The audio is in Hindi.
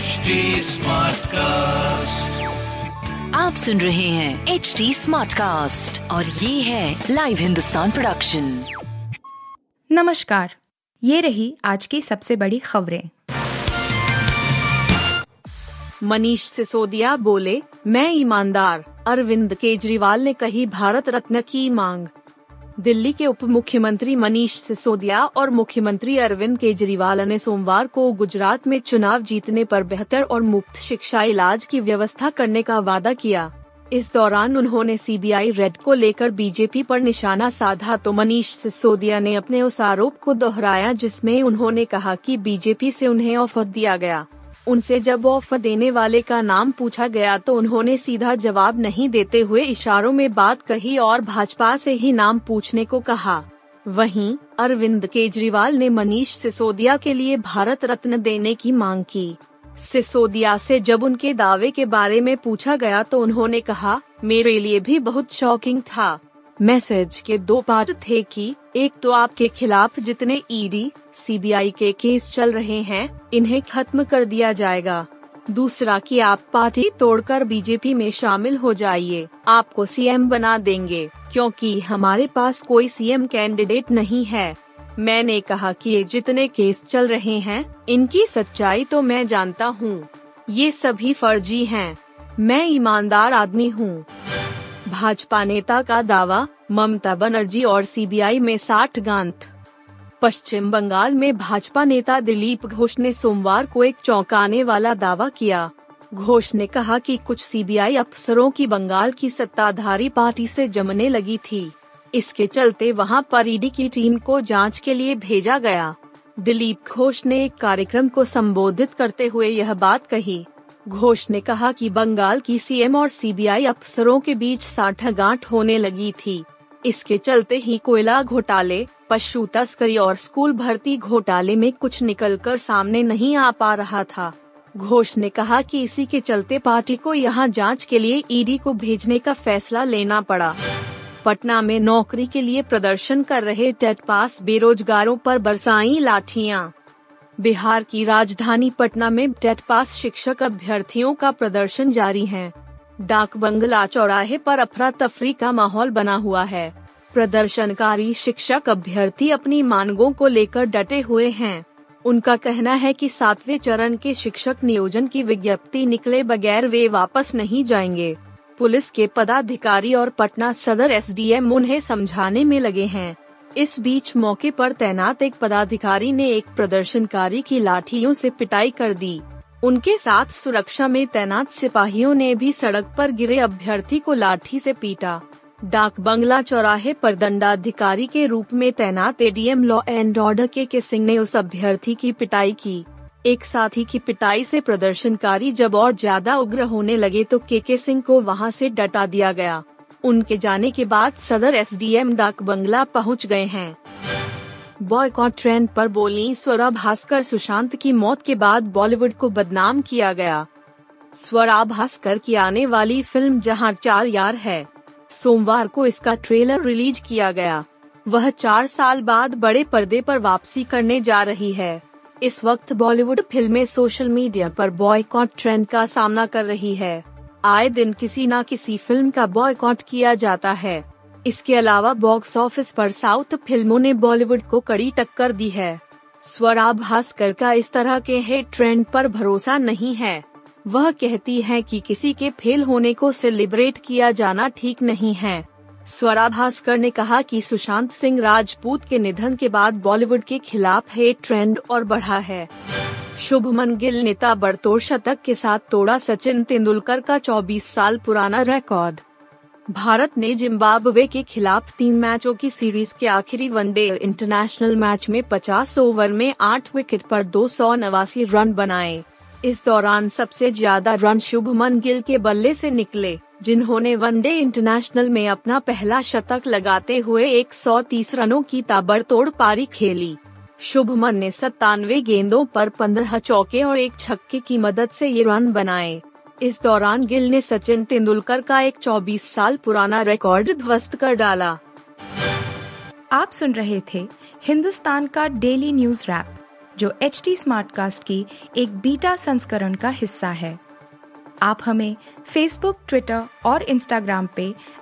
HD कास्ट आप सुन रहे हैं एच डी स्मार्ट कास्ट और ये है लाइव हिंदुस्तान प्रोडक्शन नमस्कार। ये रही आज की सबसे बड़ी खबरें। मनीष सिसोदिया बोले मैं ईमानदार। अरविंद केजरीवाल ने कही भारत रत्न की मांग। दिल्ली के उप मुख्यमंत्री मनीष सिसोदिया और मुख्यमंत्री अरविंद केजरीवाल ने सोमवार को गुजरात में चुनाव जीतने पर बेहतर और मुफ़्त शिक्षा इलाज की व्यवस्था करने का वादा किया। इस दौरान उन्होंने सीबीआई रेड को लेकर बीजेपी पर निशाना साधा तो मनीष सिसोदिया ने अपने उस आरोप को दोहराया जिसमें उन्होंने कहा कि बीजेपी से उन्हें ऑफ़र दिया गया। उनसे जब ऑफ़र देने वाले का नाम पूछा गया तो उन्होंने सीधा जवाब नहीं देते हुए इशारों में बात कही और भाजपा से ही नाम पूछने को कहा। वहीं, अरविंद केजरीवाल ने मनीष सिसोदिया के लिए भारत रत्न देने की मांग की। सिसोदिया से जब उनके दावे के बारे में पूछा गया तो उन्होंने कहा, मेरे लिए भी बहुत शॉकिंग था। मैसेज के दो पार्ट थे कि एक तो आपके खिलाफ जितने ईडी सीबीआई के केस चल रहे हैं, इन्हें खत्म कर दिया जाएगा। दूसरा कि आप पार्टी तोड़कर बीजेपी में शामिल हो जाइए। आपको सीएम बना देंगे, क्योंकि हमारे पास कोई सीएम कैंडिडेट नहीं है। मैंने कहा कि ये जितने केस चल रहे हैं, इनकी सच्चाई तो मैं जानता हूँ। ये सभी फर्जी हैं। मैं ईमानदार आदमी हूँ। भाजपा नेता का दावा, ममता बनर्जी और सीबीआई में साठ गांठ। पश्चिम बंगाल में भाजपा नेता दिलीप घोष ने सोमवार को एक चौंकाने वाला दावा किया। घोष ने कहा कि कुछ सीबीआई अफसरों की बंगाल की सत्ताधारी पार्टी से जमने लगी थी। इसके चलते वहाँ पर ईडी की टीम को जाँच के लिए भेजा गया। दिलीप घोष ने एक कार्यक्रम को संबोधित करते हुए यह बात कही। घोष ने कहा कि बंगाल की सीएम और सीबीआई अफसरों के बीच साठ गांठ होने लगी थी। इसके चलते ही कोयला घोटाले, पशु तस्करी और स्कूल भर्ती घोटाले में कुछ निकलकर सामने नहीं आ पा रहा था। घोष ने कहा कि इसी के चलते पार्टी को यहाँ जाँच के लिए ईडी को भेजने का फैसला लेना पड़ा। पटना में नौकरी के लिए प्रदर्शन कर रहे टेट पास बेरोजगारों पर बरसाई लाठियाँ। बिहार की राजधानी पटना में टेट पास शिक्षक अभ्यर्थियों का प्रदर्शन जारी है। डाक बंगला चौराहे पर अफरा तफरी का माहौल बना हुआ है। प्रदर्शनकारी शिक्षक अभ्यर्थी अपनी मांगों को लेकर डटे हुए हैं। उनका कहना है कि सातवें चरण के शिक्षक नियोजन की विज्ञप्ति निकले बगैर वे वापस नहीं जाएँगे। पुलिस के पदाधिकारी और पटना सदर एसडीएम उन्हें समझाने में लगे हैं। इस बीच मौके पर तैनात एक पदाधिकारी ने एक प्रदर्शनकारी की लाठियों से पिटाई कर दी। उनके साथ सुरक्षा में तैनात सिपाहियों ने भी सड़क पर गिरे अभ्यर्थी को लाठी से पीटा। डाक बंगला चौराहे पर दंडाधिकारी के रूप में तैनात एडीएम लॉ एंड ऑर्डर के के सिंह ने उस अभ्यर्थी की पिटाई की। एक साथी की पिटाई से प्रदर्शनकारी जब और ज़्यादा उग्र होने लगे तो के के सिंह को वहाँ से डटा दिया गया। उनके जाने के बाद सदर एसडीएम डाक बंगला पहुँच गए हैं। बॉयकॉट ट्रेंड पर बोली स्वरा भास्कर सुशांत की मौत के बाद बॉलीवुड को बदनाम किया गया। स्वरा भास्कर की आने वाली फ़िल्म जहाँ चार यार है, सोमवार को इसका ट्रेलर रिलीज़ किया गया। वह चार साल बाद बड़े पर्दे पर वापसी करने जा रही है। इस वक्त बॉलीवुड फ़िल्में सोशल मीडिया पर बॉयकॉट ट्रेंड का सामना कर रही है। आए दिन किसी न किसी फ़िल्म का बॉयकॉट किया जाता है। इसके अलावा बॉक्स ऑफ़िस पर साउथ फ़िल्मों ने बॉलीवुड को कड़ी टक्कर दी है। स्वरा भास्कर का इस तरह के हेट ट्रेंड पर भरोसा नहीं है। वह कहती है कि किसी के फेल होने को सेलिब्रेट किया जाना ठीक नहीं है। स्वरा भास्कर ने कहा कि सुशांत सिंह राजपूत के निधन के बाद बॉलीवुड के खिलाफ हेट ट्रेंड और बढ़ा है। शुभमन गिल ने ताबड़तोड़ शतक के साथ तोड़ा सचिन तेंदुलकर का 24 साल पुराना रिकॉर्ड भारत ने जिम्बाब्वे के खिलाफ तीन मैचों की सीरीज़ के आखिरी वनडे इंटरनेशनल मैच में 50 ओवर में आठ विकेट पर दो सौ नवासी रन बनाए। इस दौरान सबसे ज़्यादा रन शुभमन गिल के बल्ले से निकले, जिन्होंने वनडे इंटरनेशनल में अपना पहला शतक लगाते हुए 130 रनों की ताबड़तोड़ पारी खेली। शुभमन ने सत्तानवे गेंदों पर 15 चौके और एक छक्के की मदद से ये रन बनाए। इस दौरान गिल ने सचिन तेंदुलकर का एक 24 साल पुराना रिकॉर्ड ध्वस्त कर डाला। आप सुन रहे थे हिंदुस्तान का डेली न्यूज़ रैप, जो एच टी स्मार्ट कास्ट की एक बीटा संस्करण का हिस्सा है। आप हमें फेसबुक ट्विटर और इंस्टाग्राम पे